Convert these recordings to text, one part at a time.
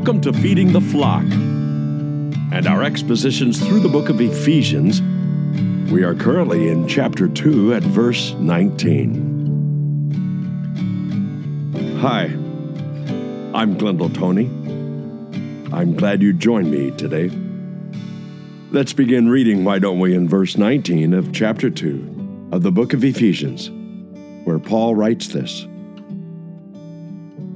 Welcome to Feeding the Flock and our expositions through the book of Ephesians. We are currently in chapter 2 at verse 19. Hi, I'm Glendale Tony. I'm glad you joined me today. Let's begin reading, why don't we, in verse 19 of chapter 2 of the book of Ephesians, where Paul writes this.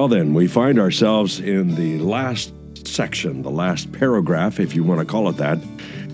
Well, then, we find ourselves in the last section, the last paragraph, if you want to call it that,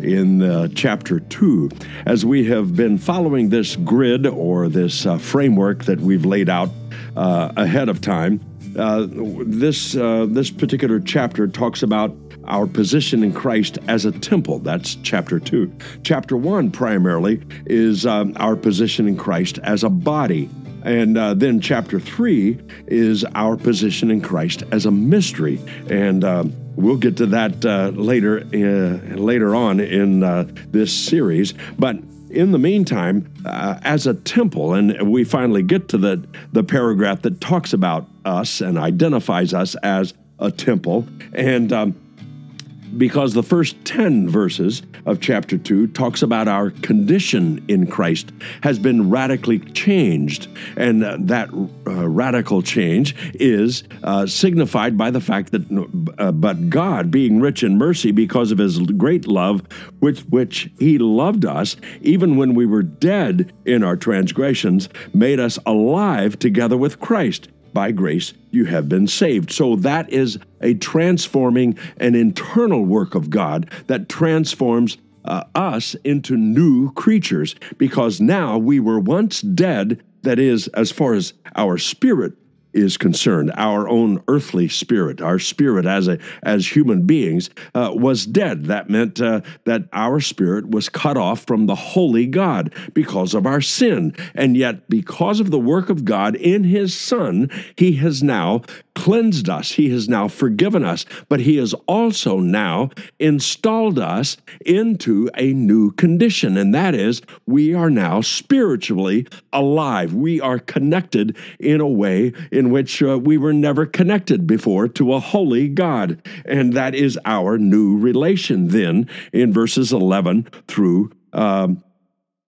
in uh, chapter 2. As we have been following this grid or this uh, framework that we've laid out uh, ahead of time, uh, this, uh, this particular chapter talks about our position in Christ as a temple. That's chapter 2. Chapter 1 primarily is um, our position in Christ as a body. And uh, then chapter three is our position in Christ as a mystery. And um, we'll get to that uh, later, uh, later on in uh, this series. But in the meantime, uh, as a temple, and we finally get to the, the paragraph that talks about us and identifies us as a temple. And um, because the first 10 verses of chapter 2 talks about our condition in Christ has been radically changed. And uh, that uh, radical change is uh, signified by the fact that uh, but God being rich in mercy because of his great love with which he loved us even when we were dead in our transgressions made us alive together with Christ by grace you have been saved. So that is a transforming and internal work of God that transforms uh, us into new creatures because now we were once dead, that is, as far as our spirit is concerned, our own earthly spirit, our spirit as a as human beings, uh, was dead. That meant uh, that our spirit was cut off from the holy God because of our sin, and yet because of the work of God in His Son, He has now cleansed us. He has now forgiven us, but He has also now installed us into a new condition, and that is we are now spiritually alive. We are connected in a way in which uh, we were never connected before to a holy God, and that is our new relation then in verses 11 through um,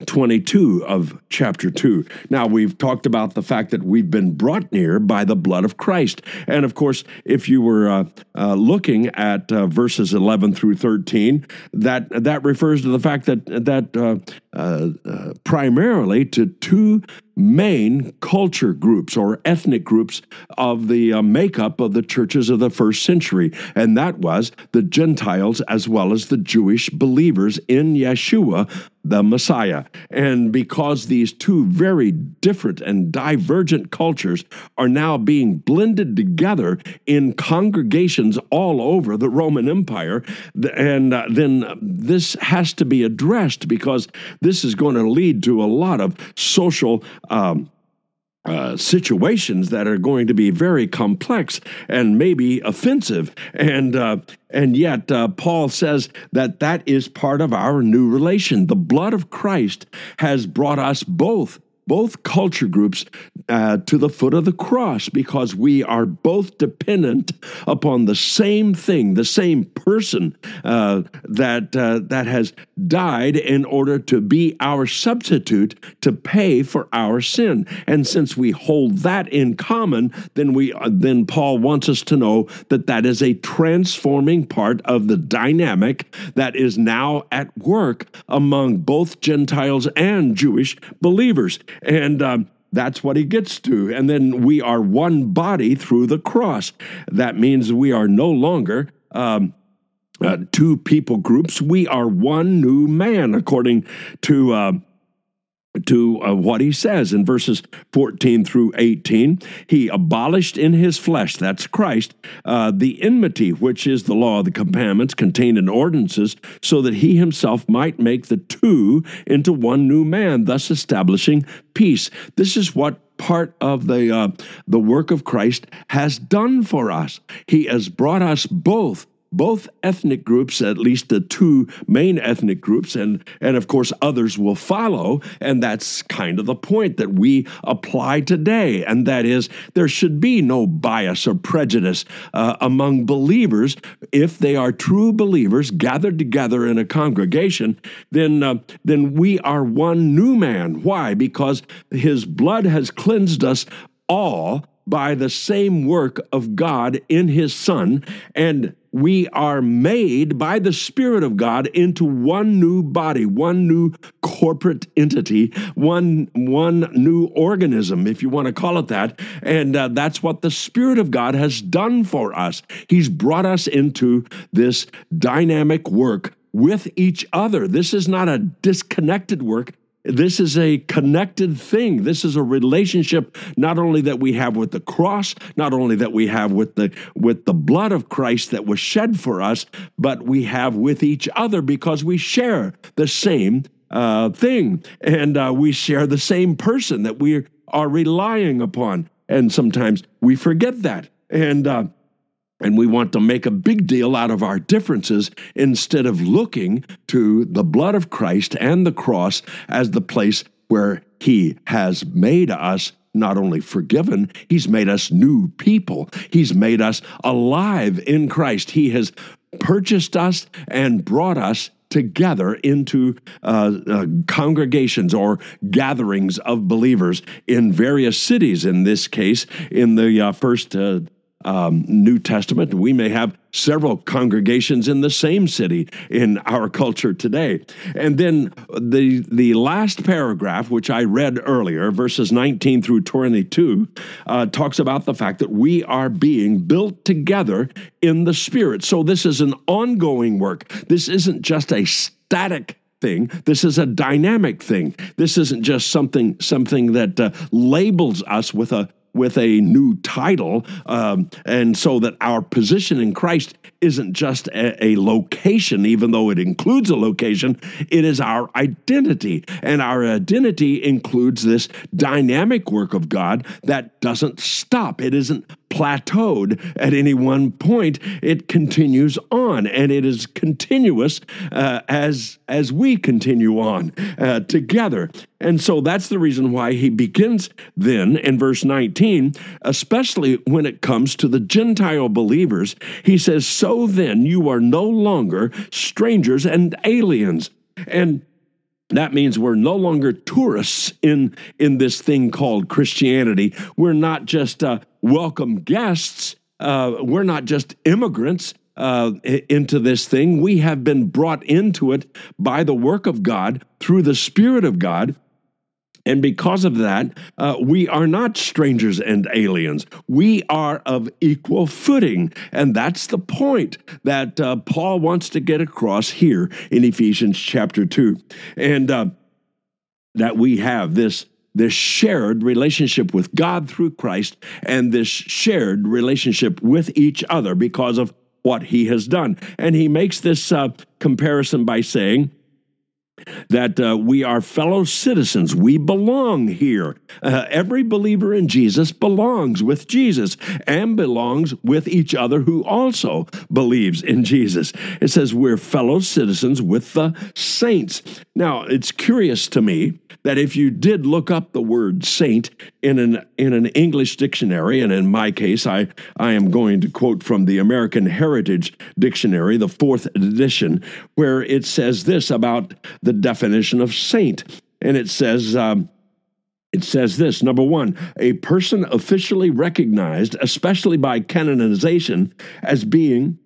22 of chapter 2. Now, we've talked about the fact that we've been brought near by the blood of Christ. And of course, if you were uh, uh, looking at uh, verses 11 through 13, that, that refers to the fact that, that uh, uh, primarily to two main culture groups or ethnic groups of the uh, makeup of the churches of the first century, and that was the Gentiles as well as the Jewish believers in Yeshua, the Messiah. And because these two very different and divergent cultures are now being blended together in congregations all over the Roman Empire, and uh, then this has to be addressed because this is going to lead to a lot of social. Um, uh, situations that are going to be very complex and maybe offensive, and uh, and yet uh, Paul says that that is part of our new relation. The blood of Christ has brought us both both culture groups uh, to the foot of the cross because we are both dependent upon the same thing, the same person uh, that uh, that has died in order to be our substitute to pay for our sin. And since we hold that in common, then we uh, then Paul wants us to know that that is a transforming part of the dynamic that is now at work among both Gentiles and Jewish believers. And um, that's what he gets to. And then we are one body through the cross. That means we are no longer. Um, uh, two people groups, we are one new man, according to uh, to uh, what he says in verses 14 through 18. He abolished in his flesh, that's Christ, uh, the enmity, which is the law of the commandments contained in ordinances, so that he himself might make the two into one new man, thus establishing peace. This is what part of the uh, the work of Christ has done for us. He has brought us both both ethnic groups, at least the two main ethnic groups, and, and of course others will follow. And that's kind of the point that we apply today. And that is, there should be no bias or prejudice uh, among believers. If they are true believers gathered together in a congregation, then, uh, then we are one new man. Why? Because his blood has cleansed us all by the same work of God in his Son. And we are made by the Spirit of God into one new body, one new corporate entity, one, one new organism, if you want to call it that. And uh, that's what the Spirit of God has done for us. He's brought us into this dynamic work with each other. This is not a disconnected work. This is a connected thing. This is a relationship not only that we have with the cross, not only that we have with the with the blood of Christ that was shed for us, but we have with each other because we share the same uh, thing and uh, we share the same person that we are relying upon. And sometimes we forget that. And uh, and we want to make a big deal out of our differences instead of looking to the blood of Christ and the cross as the place where He has made us not only forgiven, He's made us new people. He's made us alive in Christ. He has purchased us and brought us together into uh, uh, congregations or gatherings of believers in various cities. In this case, in the uh, first uh, um, New Testament. We may have several congregations in the same city in our culture today. And then the the last paragraph, which I read earlier, verses 19 through 22, uh, talks about the fact that we are being built together in the Spirit. So this is an ongoing work. This isn't just a static thing. This is a dynamic thing. This isn't just something something that uh, labels us with a with a new title, um, and so that our position in Christ isn't just a, a, location, even though it includes a location, it is our identity. And our identity includes this dynamic work of God that doesn't stop. It isn't plateaued at any one point. It continues on, and it is continuous uh, as as we continue on uh, together. And so that's the reason why he begins then in verse 19, especially when it comes to the Gentile believers. He says, So then you are no longer strangers and aliens. And that means we're no longer tourists in, in this thing called Christianity. We're not just uh, welcome guests. Uh, we're not just immigrants uh, into this thing. We have been brought into it by the work of God through the Spirit of God. And because of that, uh, we are not strangers and aliens. We are of equal footing. And that's the point that uh, Paul wants to get across here in Ephesians chapter 2. And uh, that we have this this shared relationship with God through Christ and this shared relationship with each other because of what he has done. And he makes this uh, comparison by saying, that uh, we are fellow citizens. We belong here. Uh, every believer in Jesus belongs with Jesus and belongs with each other who also believes in Jesus. It says we're fellow citizens with the saints. Now, it's curious to me that if you did look up the word saint in an in an English dictionary, and in my case, I, I am going to quote from the American Heritage Dictionary, the fourth edition, where it says this about the definition of saint. And it says, um, it says this number one, a person officially recognized, especially by canonization, as being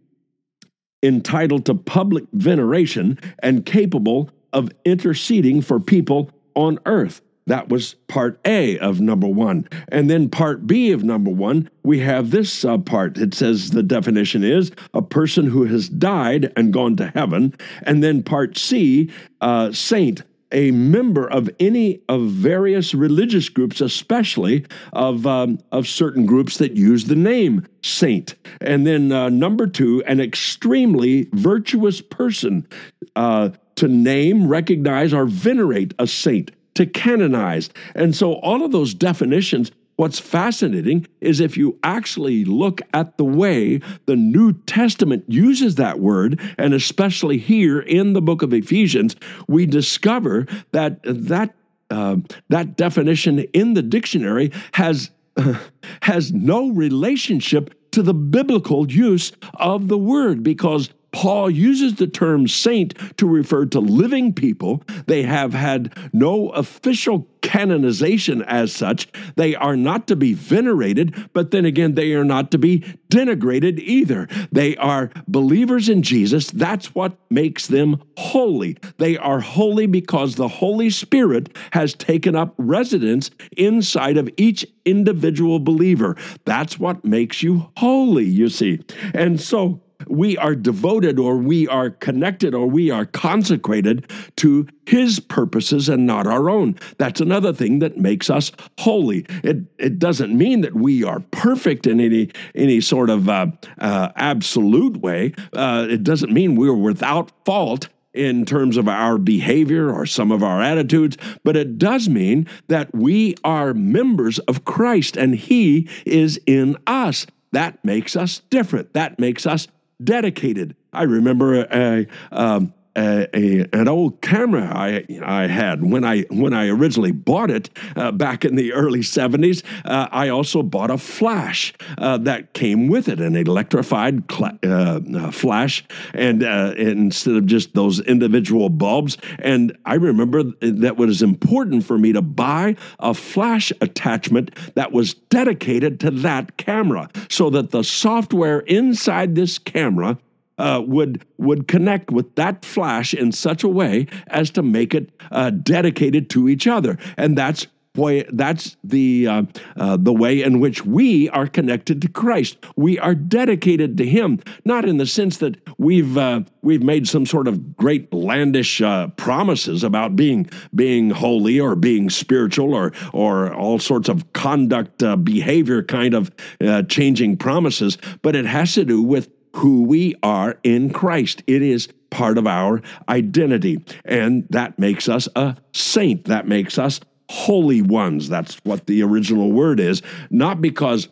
entitled to public veneration and capable of interceding for people on earth. That was part A of number one. And then part B of number one, we have this uh, part. It says the definition is a person who has died and gone to heaven. And then part C, uh, saint, a member of any of various religious groups, especially of, um, of certain groups that use the name saint. And then uh, number two, an extremely virtuous person uh, to name, recognize, or venerate a saint, to canonize. And so all of those definitions What's fascinating is if you actually look at the way the New Testament uses that word, and especially here in the book of Ephesians, we discover that that uh, that definition in the dictionary has uh, has no relationship to the biblical use of the word because Paul uses the term saint to refer to living people. They have had no official canonization as such. They are not to be venerated, but then again, they are not to be denigrated either. They are believers in Jesus. That's what makes them holy. They are holy because the Holy Spirit has taken up residence inside of each individual believer. That's what makes you holy, you see. And so, we are devoted or we are connected or we are consecrated to his purposes and not our own. That's another thing that makes us holy. It, it doesn't mean that we are perfect in any, any sort of uh, uh, absolute way. Uh, it doesn't mean we're without fault in terms of our behavior or some of our attitudes, but it does mean that we are members of Christ and He is in us. That makes us different. That makes us dedicated. I remember a, um, a, a, an old camera I I had when I when I originally bought it uh, back in the early '70s. Uh, I also bought a flash uh, that came with it, an electrified cl- uh, uh, flash, and uh, instead of just those individual bulbs. And I remember that was important for me to buy a flash attachment that was dedicated to that camera, so that the software inside this camera uh, would would connect with that flash in such a way as to make it uh, dedicated to each other, and that's why that's the uh, uh, the way in which we are connected to Christ. We are dedicated to Him, not in the sense that we've uh, we've made some sort of great landish uh, promises about being being holy or being spiritual or or all sorts of conduct uh, behavior kind of uh, changing promises, but it has to do with who we are in Christ. It is part of our identity. And that makes us a saint. That makes us holy ones. That's what the original word is. Not because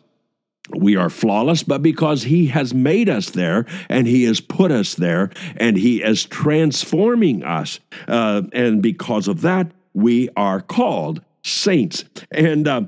we are flawless, but because He has made us there and He has put us there and He is transforming us. Uh, and because of that, we are called saints. And uh,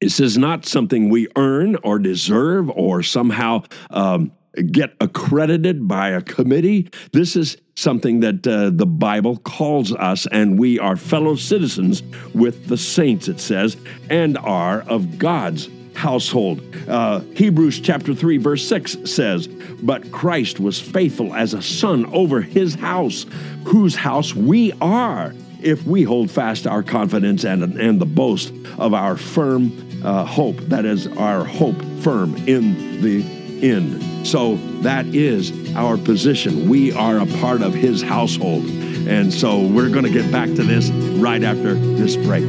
this is not something we earn or deserve or somehow um, get accredited by a committee. This is something that uh, the Bible calls us, and we are fellow citizens with the saints, it says, and are of God's household. Uh, Hebrews chapter 3, verse 6 says, But Christ was faithful as a son over his house, whose house we are, if we hold fast our confidence and, and the boast of our firm uh, hope, that is, our hope firm in the end. So that is our position. We are a part of his household. And so we're going to get back to this right after this break.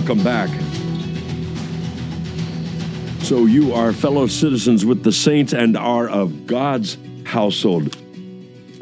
Welcome back. So, you are fellow citizens with the saints and are of God's household.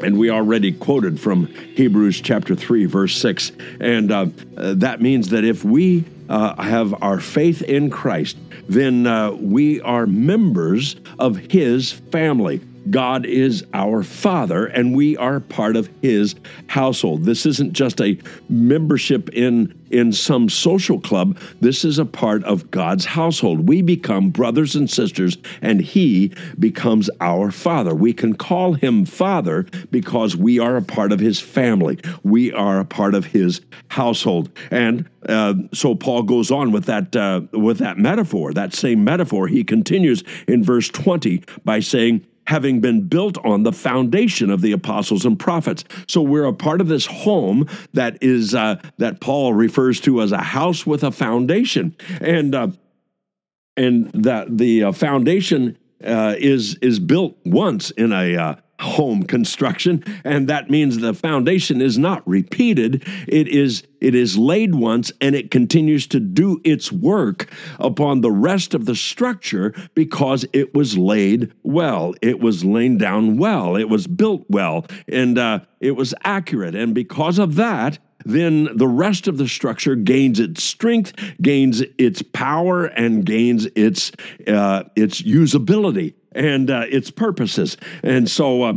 And we already quoted from Hebrews chapter 3, verse 6. And uh, that means that if we uh, have our faith in Christ, then uh, we are members of His family. God is our Father, and we are part of His household. This isn't just a membership in in some social club. This is a part of God's household. We become brothers and sisters, and He becomes our Father. We can call Him Father because we are a part of His family. We are a part of His household. And uh, so Paul goes on with that uh, with that metaphor, that same metaphor. He continues in verse 20 by saying, having been built on the foundation of the apostles and prophets. So we're a part of this home that is uh, that Paul refers to as a house with a foundation, and uh, and that the uh, foundation uh, is is built once in a uh, home construction and that means the foundation is not repeated. It is it is laid once and it continues to do its work upon the rest of the structure because it was laid well. It was laid down well. It was built well. And uh, it was accurate. And because of that then the rest of the structure gains its strength, gains its power, and gains its uh, its usability and uh, its purposes. And so, uh,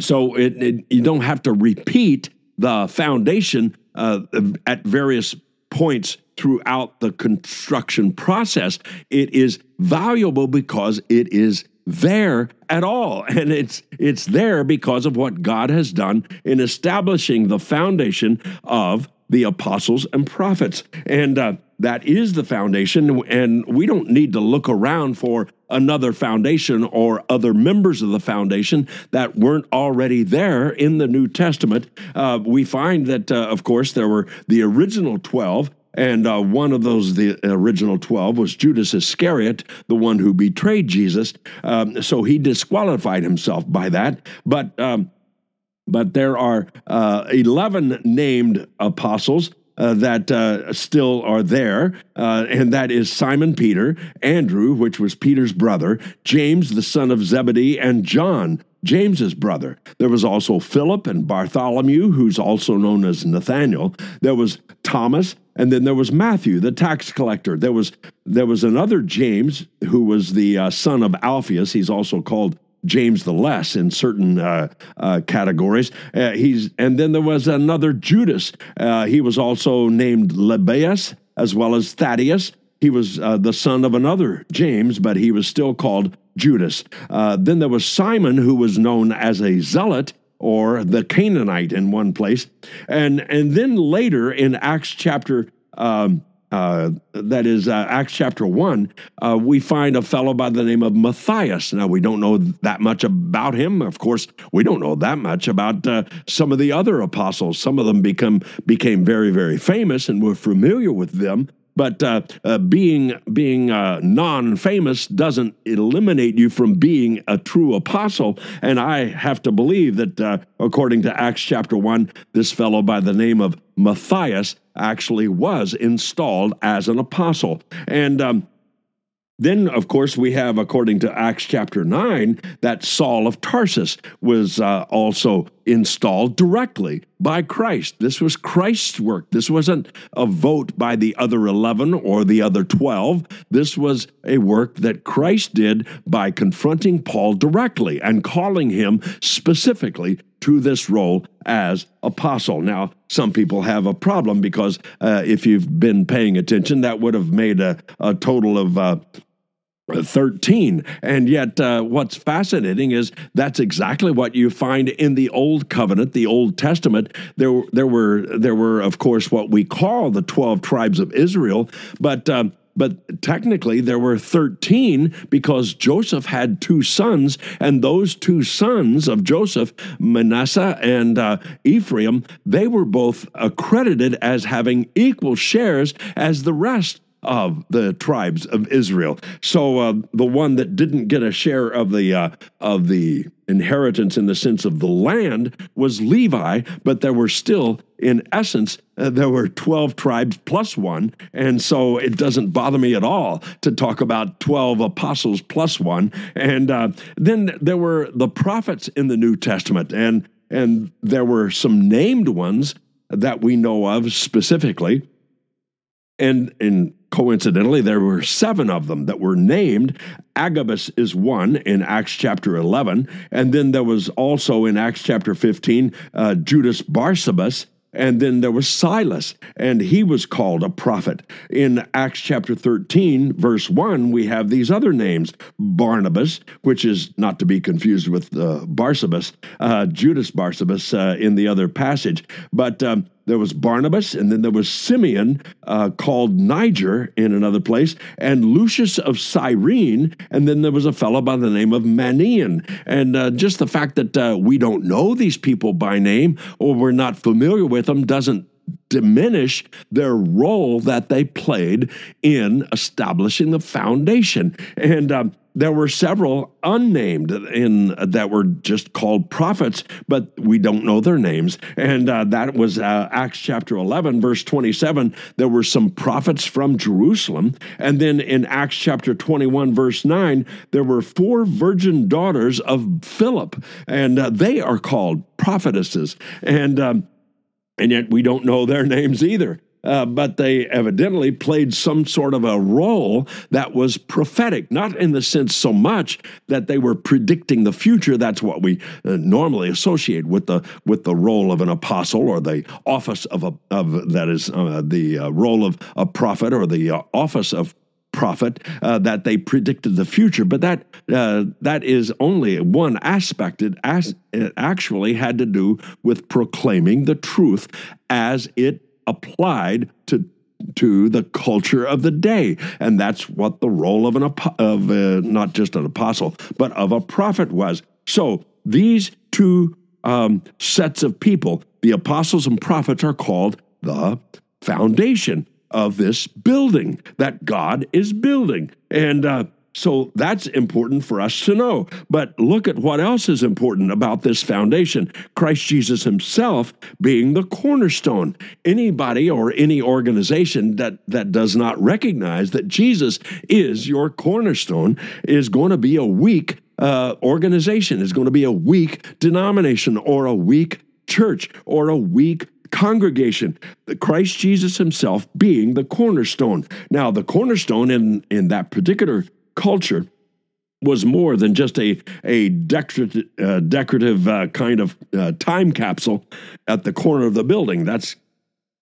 so it, it, you don't have to repeat the foundation uh, at various points throughout the construction process. It is valuable because it is there at all and it's it's there because of what God has done in establishing the foundation of the apostles and prophets and uh, that is the foundation and we don't need to look around for another foundation or other members of the foundation that weren't already there in the New Testament. Uh, we find that, uh, of course, there were the original 12. And uh, one of those, the original 12, was Judas Iscariot, the one who betrayed Jesus. Um, so he disqualified himself by that. But um, but there are uh, 11 named apostles uh, that uh, still are there, uh, and that is Simon Peter, Andrew, which was Peter's brother, James, the son of Zebedee, and John, James's brother. There was also Philip and Bartholomew, who's also known as Nathaniel. There was Thomas, and then there was Matthew, the tax collector. There was there was another James who was the uh, son of Alphaeus. He's also called James the Less in certain uh, uh, categories. Uh, he's and then there was another Judas. Uh, he was also named Lebbaeus as well as Thaddeus. He was uh, the son of another James, but he was still called Judas. Uh, then there was Simon, who was known as a zealot or the Canaanite in one place, and and then later in Acts chapter. Um, uh, that is uh, Acts chapter 1, uh, we find a fellow by the name of Matthias. Now, we don't know that much about him. Of course, we don't know that much about uh, some of the other apostles. Some of them become, became very, very famous and we're familiar with them. But uh, uh, being being uh, non-famous doesn't eliminate you from being a true apostle. And I have to believe that, uh, according to Acts chapter one, this fellow by the name of Matthias actually was installed as an apostle. And um, then, of course, we have, according to Acts chapter 9, that Saul of Tarsus was uh, also installed directly by Christ. This was Christ's work. This wasn't a vote by the other 11 or the other 12. This was a work that Christ did by confronting Paul directly and calling him specifically to this role as apostle. Now, some people have a problem because uh, if you've been paying attention, that would have made a, a total of uh, 13. And yet, uh, what's fascinating is that's exactly what you find in the Old Covenant, the Old Testament. There, there were, there were, of course, what we call the 12 tribes of Israel, but um, but technically there were 13 because Joseph had two sons, and those two sons of Joseph, Manasseh and uh, Ephraim, they were both accredited as having equal shares as the rest of the tribes of Israel. So uh, the one that didn't get a share of the uh, of the inheritance in the sense of the land was Levi, but there were still, in essence, uh, there were 12 tribes plus one. And so it doesn't bother me at all to talk about 12 apostles plus one. And uh, then there were the prophets in the New Testament, and, and there were some named ones that we know of specifically. And in coincidentally, there were seven of them that were named. Agabus is one in Acts chapter 11. And then there was also in Acts chapter 15, uh, Judas Barsabas. And then there was Silas, and he was called a prophet. In Acts chapter 13, verse 1, we have these other names Barnabas, which is not to be confused with uh, Barsabas, uh, Judas Barsabas uh, in the other passage. But um, there was Barnabas, and then there was Simeon, uh, called Niger in another place, and Lucius of Cyrene, and then there was a fellow by the name of Manaen. And uh, just the fact that uh, we don't know these people by name or we're not familiar with them doesn't diminish their role that they played in establishing the foundation. And um, there were several unnamed in that were just called prophets, but we don't know their names. And uh, that was uh, Acts chapter 11, verse 27. There were some prophets from Jerusalem. And then in Acts chapter 21, verse 9, there were four virgin daughters of Philip, and uh, they are called prophetesses. And um, and yet we don't know their names either. Uh, but they evidently played some sort of a role that was prophetic, not in the sense so much that they were predicting the future. That's what we uh, normally associate with the with the role of an apostle or the office of a of that is uh, the uh, role of a prophet or the uh, office of prophet uh, that they predicted the future, but that uh, that is only one aspect. It, as, it actually had to do with proclaiming the truth as it applied to to the culture of the day, and that's what the role of an of uh, not just an apostle, but of a prophet was. So these two um, sets of people, the apostles and prophets, are called the foundation of this building that God is building. And uh, so that's important for us to know. But look at what else is important about this foundation Christ Jesus himself being the cornerstone. Anybody or any organization that, that does not recognize that Jesus is your cornerstone is going to be a weak uh, organization, is going to be a weak denomination or a weak church or a weak congregation, Christ Jesus himself being the cornerstone. Now, the cornerstone in, in that particular culture was more than just a, a decorative, uh, decorative uh, kind of uh, time capsule at the corner of the building. That's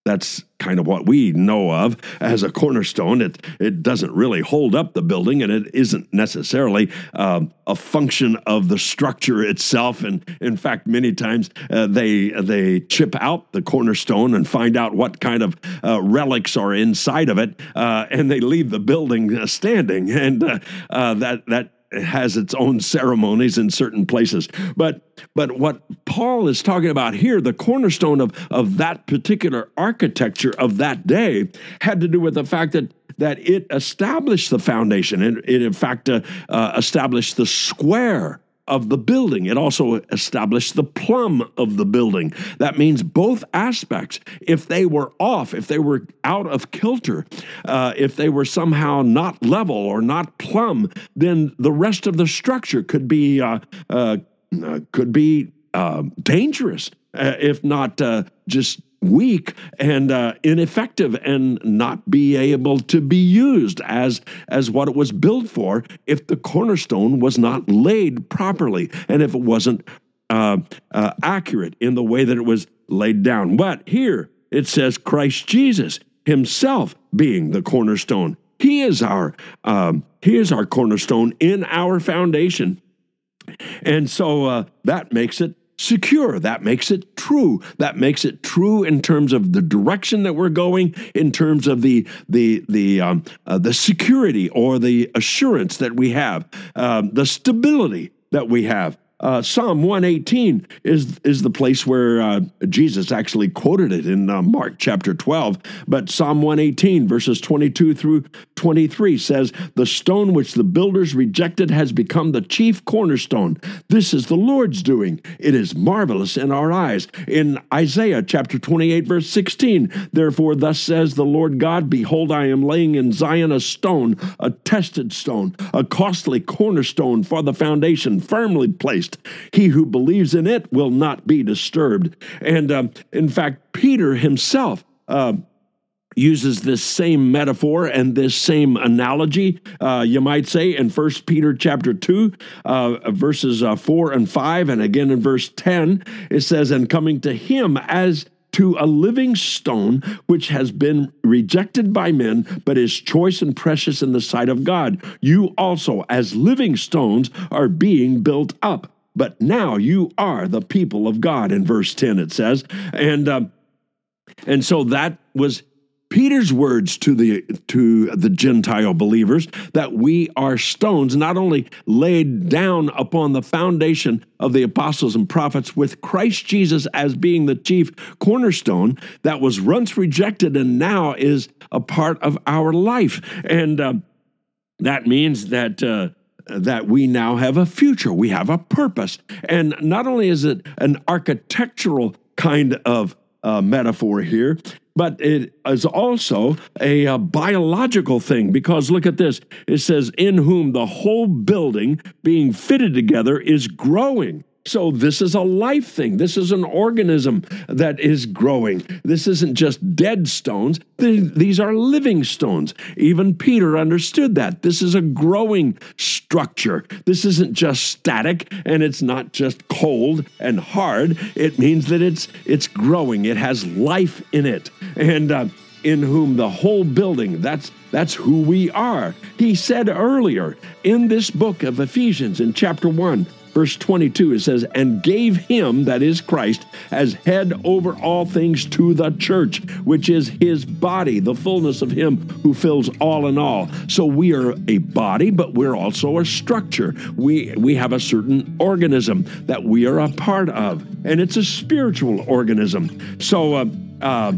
that's kind of what we know of as a cornerstone. It it doesn't really hold up the building, and it isn't necessarily um, a function of the structure itself. And in fact, many times uh, they they chip out the cornerstone and find out what kind of uh, relics are inside of it, uh, and they leave the building uh, standing. And uh, uh, that that has its own ceremonies in certain places. But but what Paul is talking about here, the cornerstone of, of that particular architecture of that day, had to do with the fact that that it established the foundation and it in fact uh, uh, established the square of the building. It also established the plumb of the building. That means both aspects. If they were off, if they were out of kilter, uh, if they were somehow not level or not plumb, then the rest of the structure could be uh, uh, uh could be uh, dangerous, uh, if not just weak and uh, ineffective and not be able to be used as as what it was built for if the cornerstone was not laid properly and if it wasn't uh, uh, accurate in the way that it was laid down. But here it says Christ Jesus Himself being the cornerstone. He is our um, He is our cornerstone in our foundation. And so uh, that makes it secure. That makes it true. That makes it true in terms of the direction that we're going, in terms of the the the um, uh, the security or the assurance that we have, um, the stability that we have. Uh, Psalm 118 is, is the place where uh, Jesus actually quoted it in uh, Mark chapter 12. But Psalm 118, verses 22 through 23 says, The stone which the builders rejected has become the chief cornerstone. This is the Lord's doing. It is marvelous in our eyes. In Isaiah chapter 28, verse 16, Therefore, thus says the Lord God, Behold, I am laying in Zion a stone, a tested stone, a costly cornerstone for the foundation, firmly placed he who believes in it will not be disturbed. And um, in fact, Peter himself, uh, uses this same metaphor and this same analogy uh, you might say in First peter chapter 2 uh, verses uh, 4 and 5 and again in verse 10 it says and coming to him as to a living stone which has been rejected by men but is choice and precious in the sight of god you also as living stones are being built up but now you are the people of god in verse 10 it says. And uh, and so that was Peter's words to the to the Gentile believers that we are stones not only laid down upon the foundation of the apostles and prophets with Christ Jesus as being the chief cornerstone that was once rejected and now is a part of our life. And uh, that means that uh, that we now have a future we have a purpose and not only is it an architectural kind of uh, metaphor here, but it is also a, a, biological thing because look at this. It says, In whom the whole building being fitted together is growing so, this is a life thing. This is an organism that is growing. This isn't just dead stones, these are living stones. Even Peter understood that. This is a growing structure. This isn't just static and it's not just cold and hard. It means that it's, it's growing, it has life in it. And uh, in whom the whole building, that's that's who we are. He said earlier in this book of Ephesians in chapter 1 Verse 22, it says, And gave him, that is Christ, as head over all things to the church, which is his body, the fullness of him who fills all in all. So we are a body, but we're also a structure. We, we have a certain organism that we are a part of, and it's a spiritual organism. So uh, uh,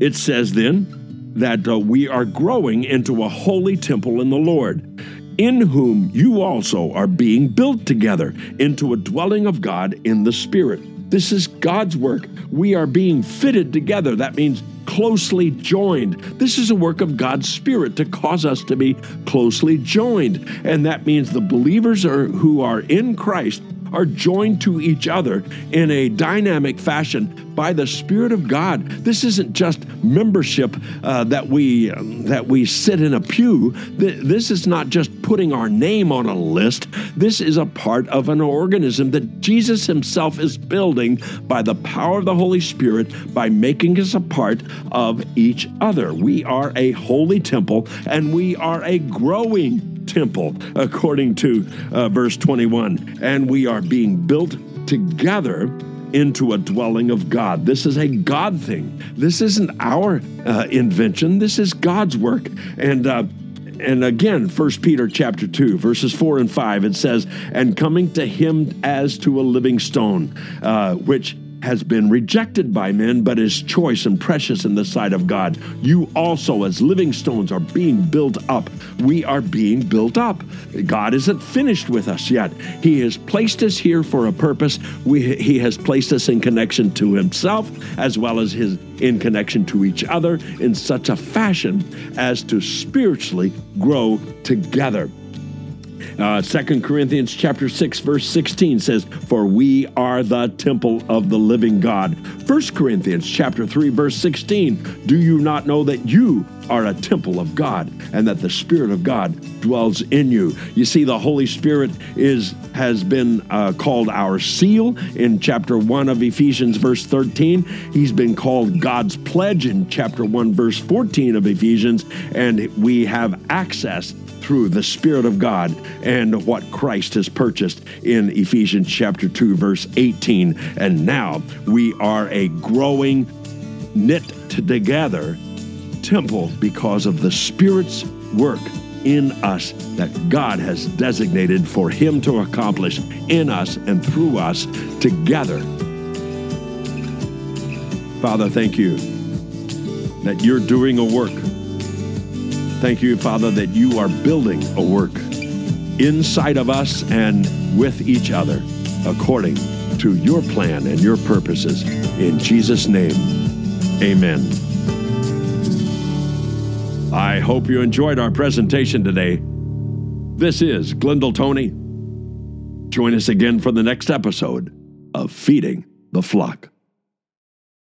it says then, that uh, we are growing into a holy temple in the Lord in whom you also are being built together into a dwelling of God in the Spirit. This is God's work. We are being fitted together. That means closely joined. This is a work of God's Spirit to cause us to be closely joined. And that means the believers are, who are in Christ are joined to each other in a dynamic fashion by the Spirit of God. This isn't just membership uh, that we um, that we sit in a pew. This is not just putting our name on a list. This is a part of an organism that Jesus Himself is building by the power of the Holy Spirit by making us a part of each other. We are a holy temple and we are a growing temple, according to uh, verse 21. And we are being built together into a dwelling of God. This is a God thing. This isn't our uh, invention. This is God's work. And uh, and again, 1 Peter chapter 2, verses 4 and 5, it says, And coming to him as to a living stone, uh, which has been rejected by men, but is choice and precious in the sight of God. You also, as living stones, are being built up. We are being built up. God isn't finished with us yet. He has placed us here for a purpose. We, he has placed us in connection to Himself as well as His in connection to each other in such a fashion as to spiritually grow together. Uh, 2 Corinthians chapter 6 verse 16 says, "For we are the temple of the living God." 1 Corinthians chapter 3 verse 16, "Do you not know that you are a temple of God and that the spirit of God dwells in you?" You see the Holy Spirit is has been uh, called our seal in chapter 1 of Ephesians verse 13. He's been called God's pledge in chapter 1 verse 14 of Ephesians and we have access through the Spirit of God and what Christ has purchased in Ephesians chapter 2, verse 18. And now we are a growing, knit together temple because of the Spirit's work in us that God has designated for Him to accomplish in us and through us together. Father, thank you that you're doing a work Thank you, Father, that you are building a work inside of us and with each other according to your plan and your purposes. In Jesus' name, amen. I hope you enjoyed our presentation today. This is Glendale Tony. Join us again for the next episode of Feeding the Flock.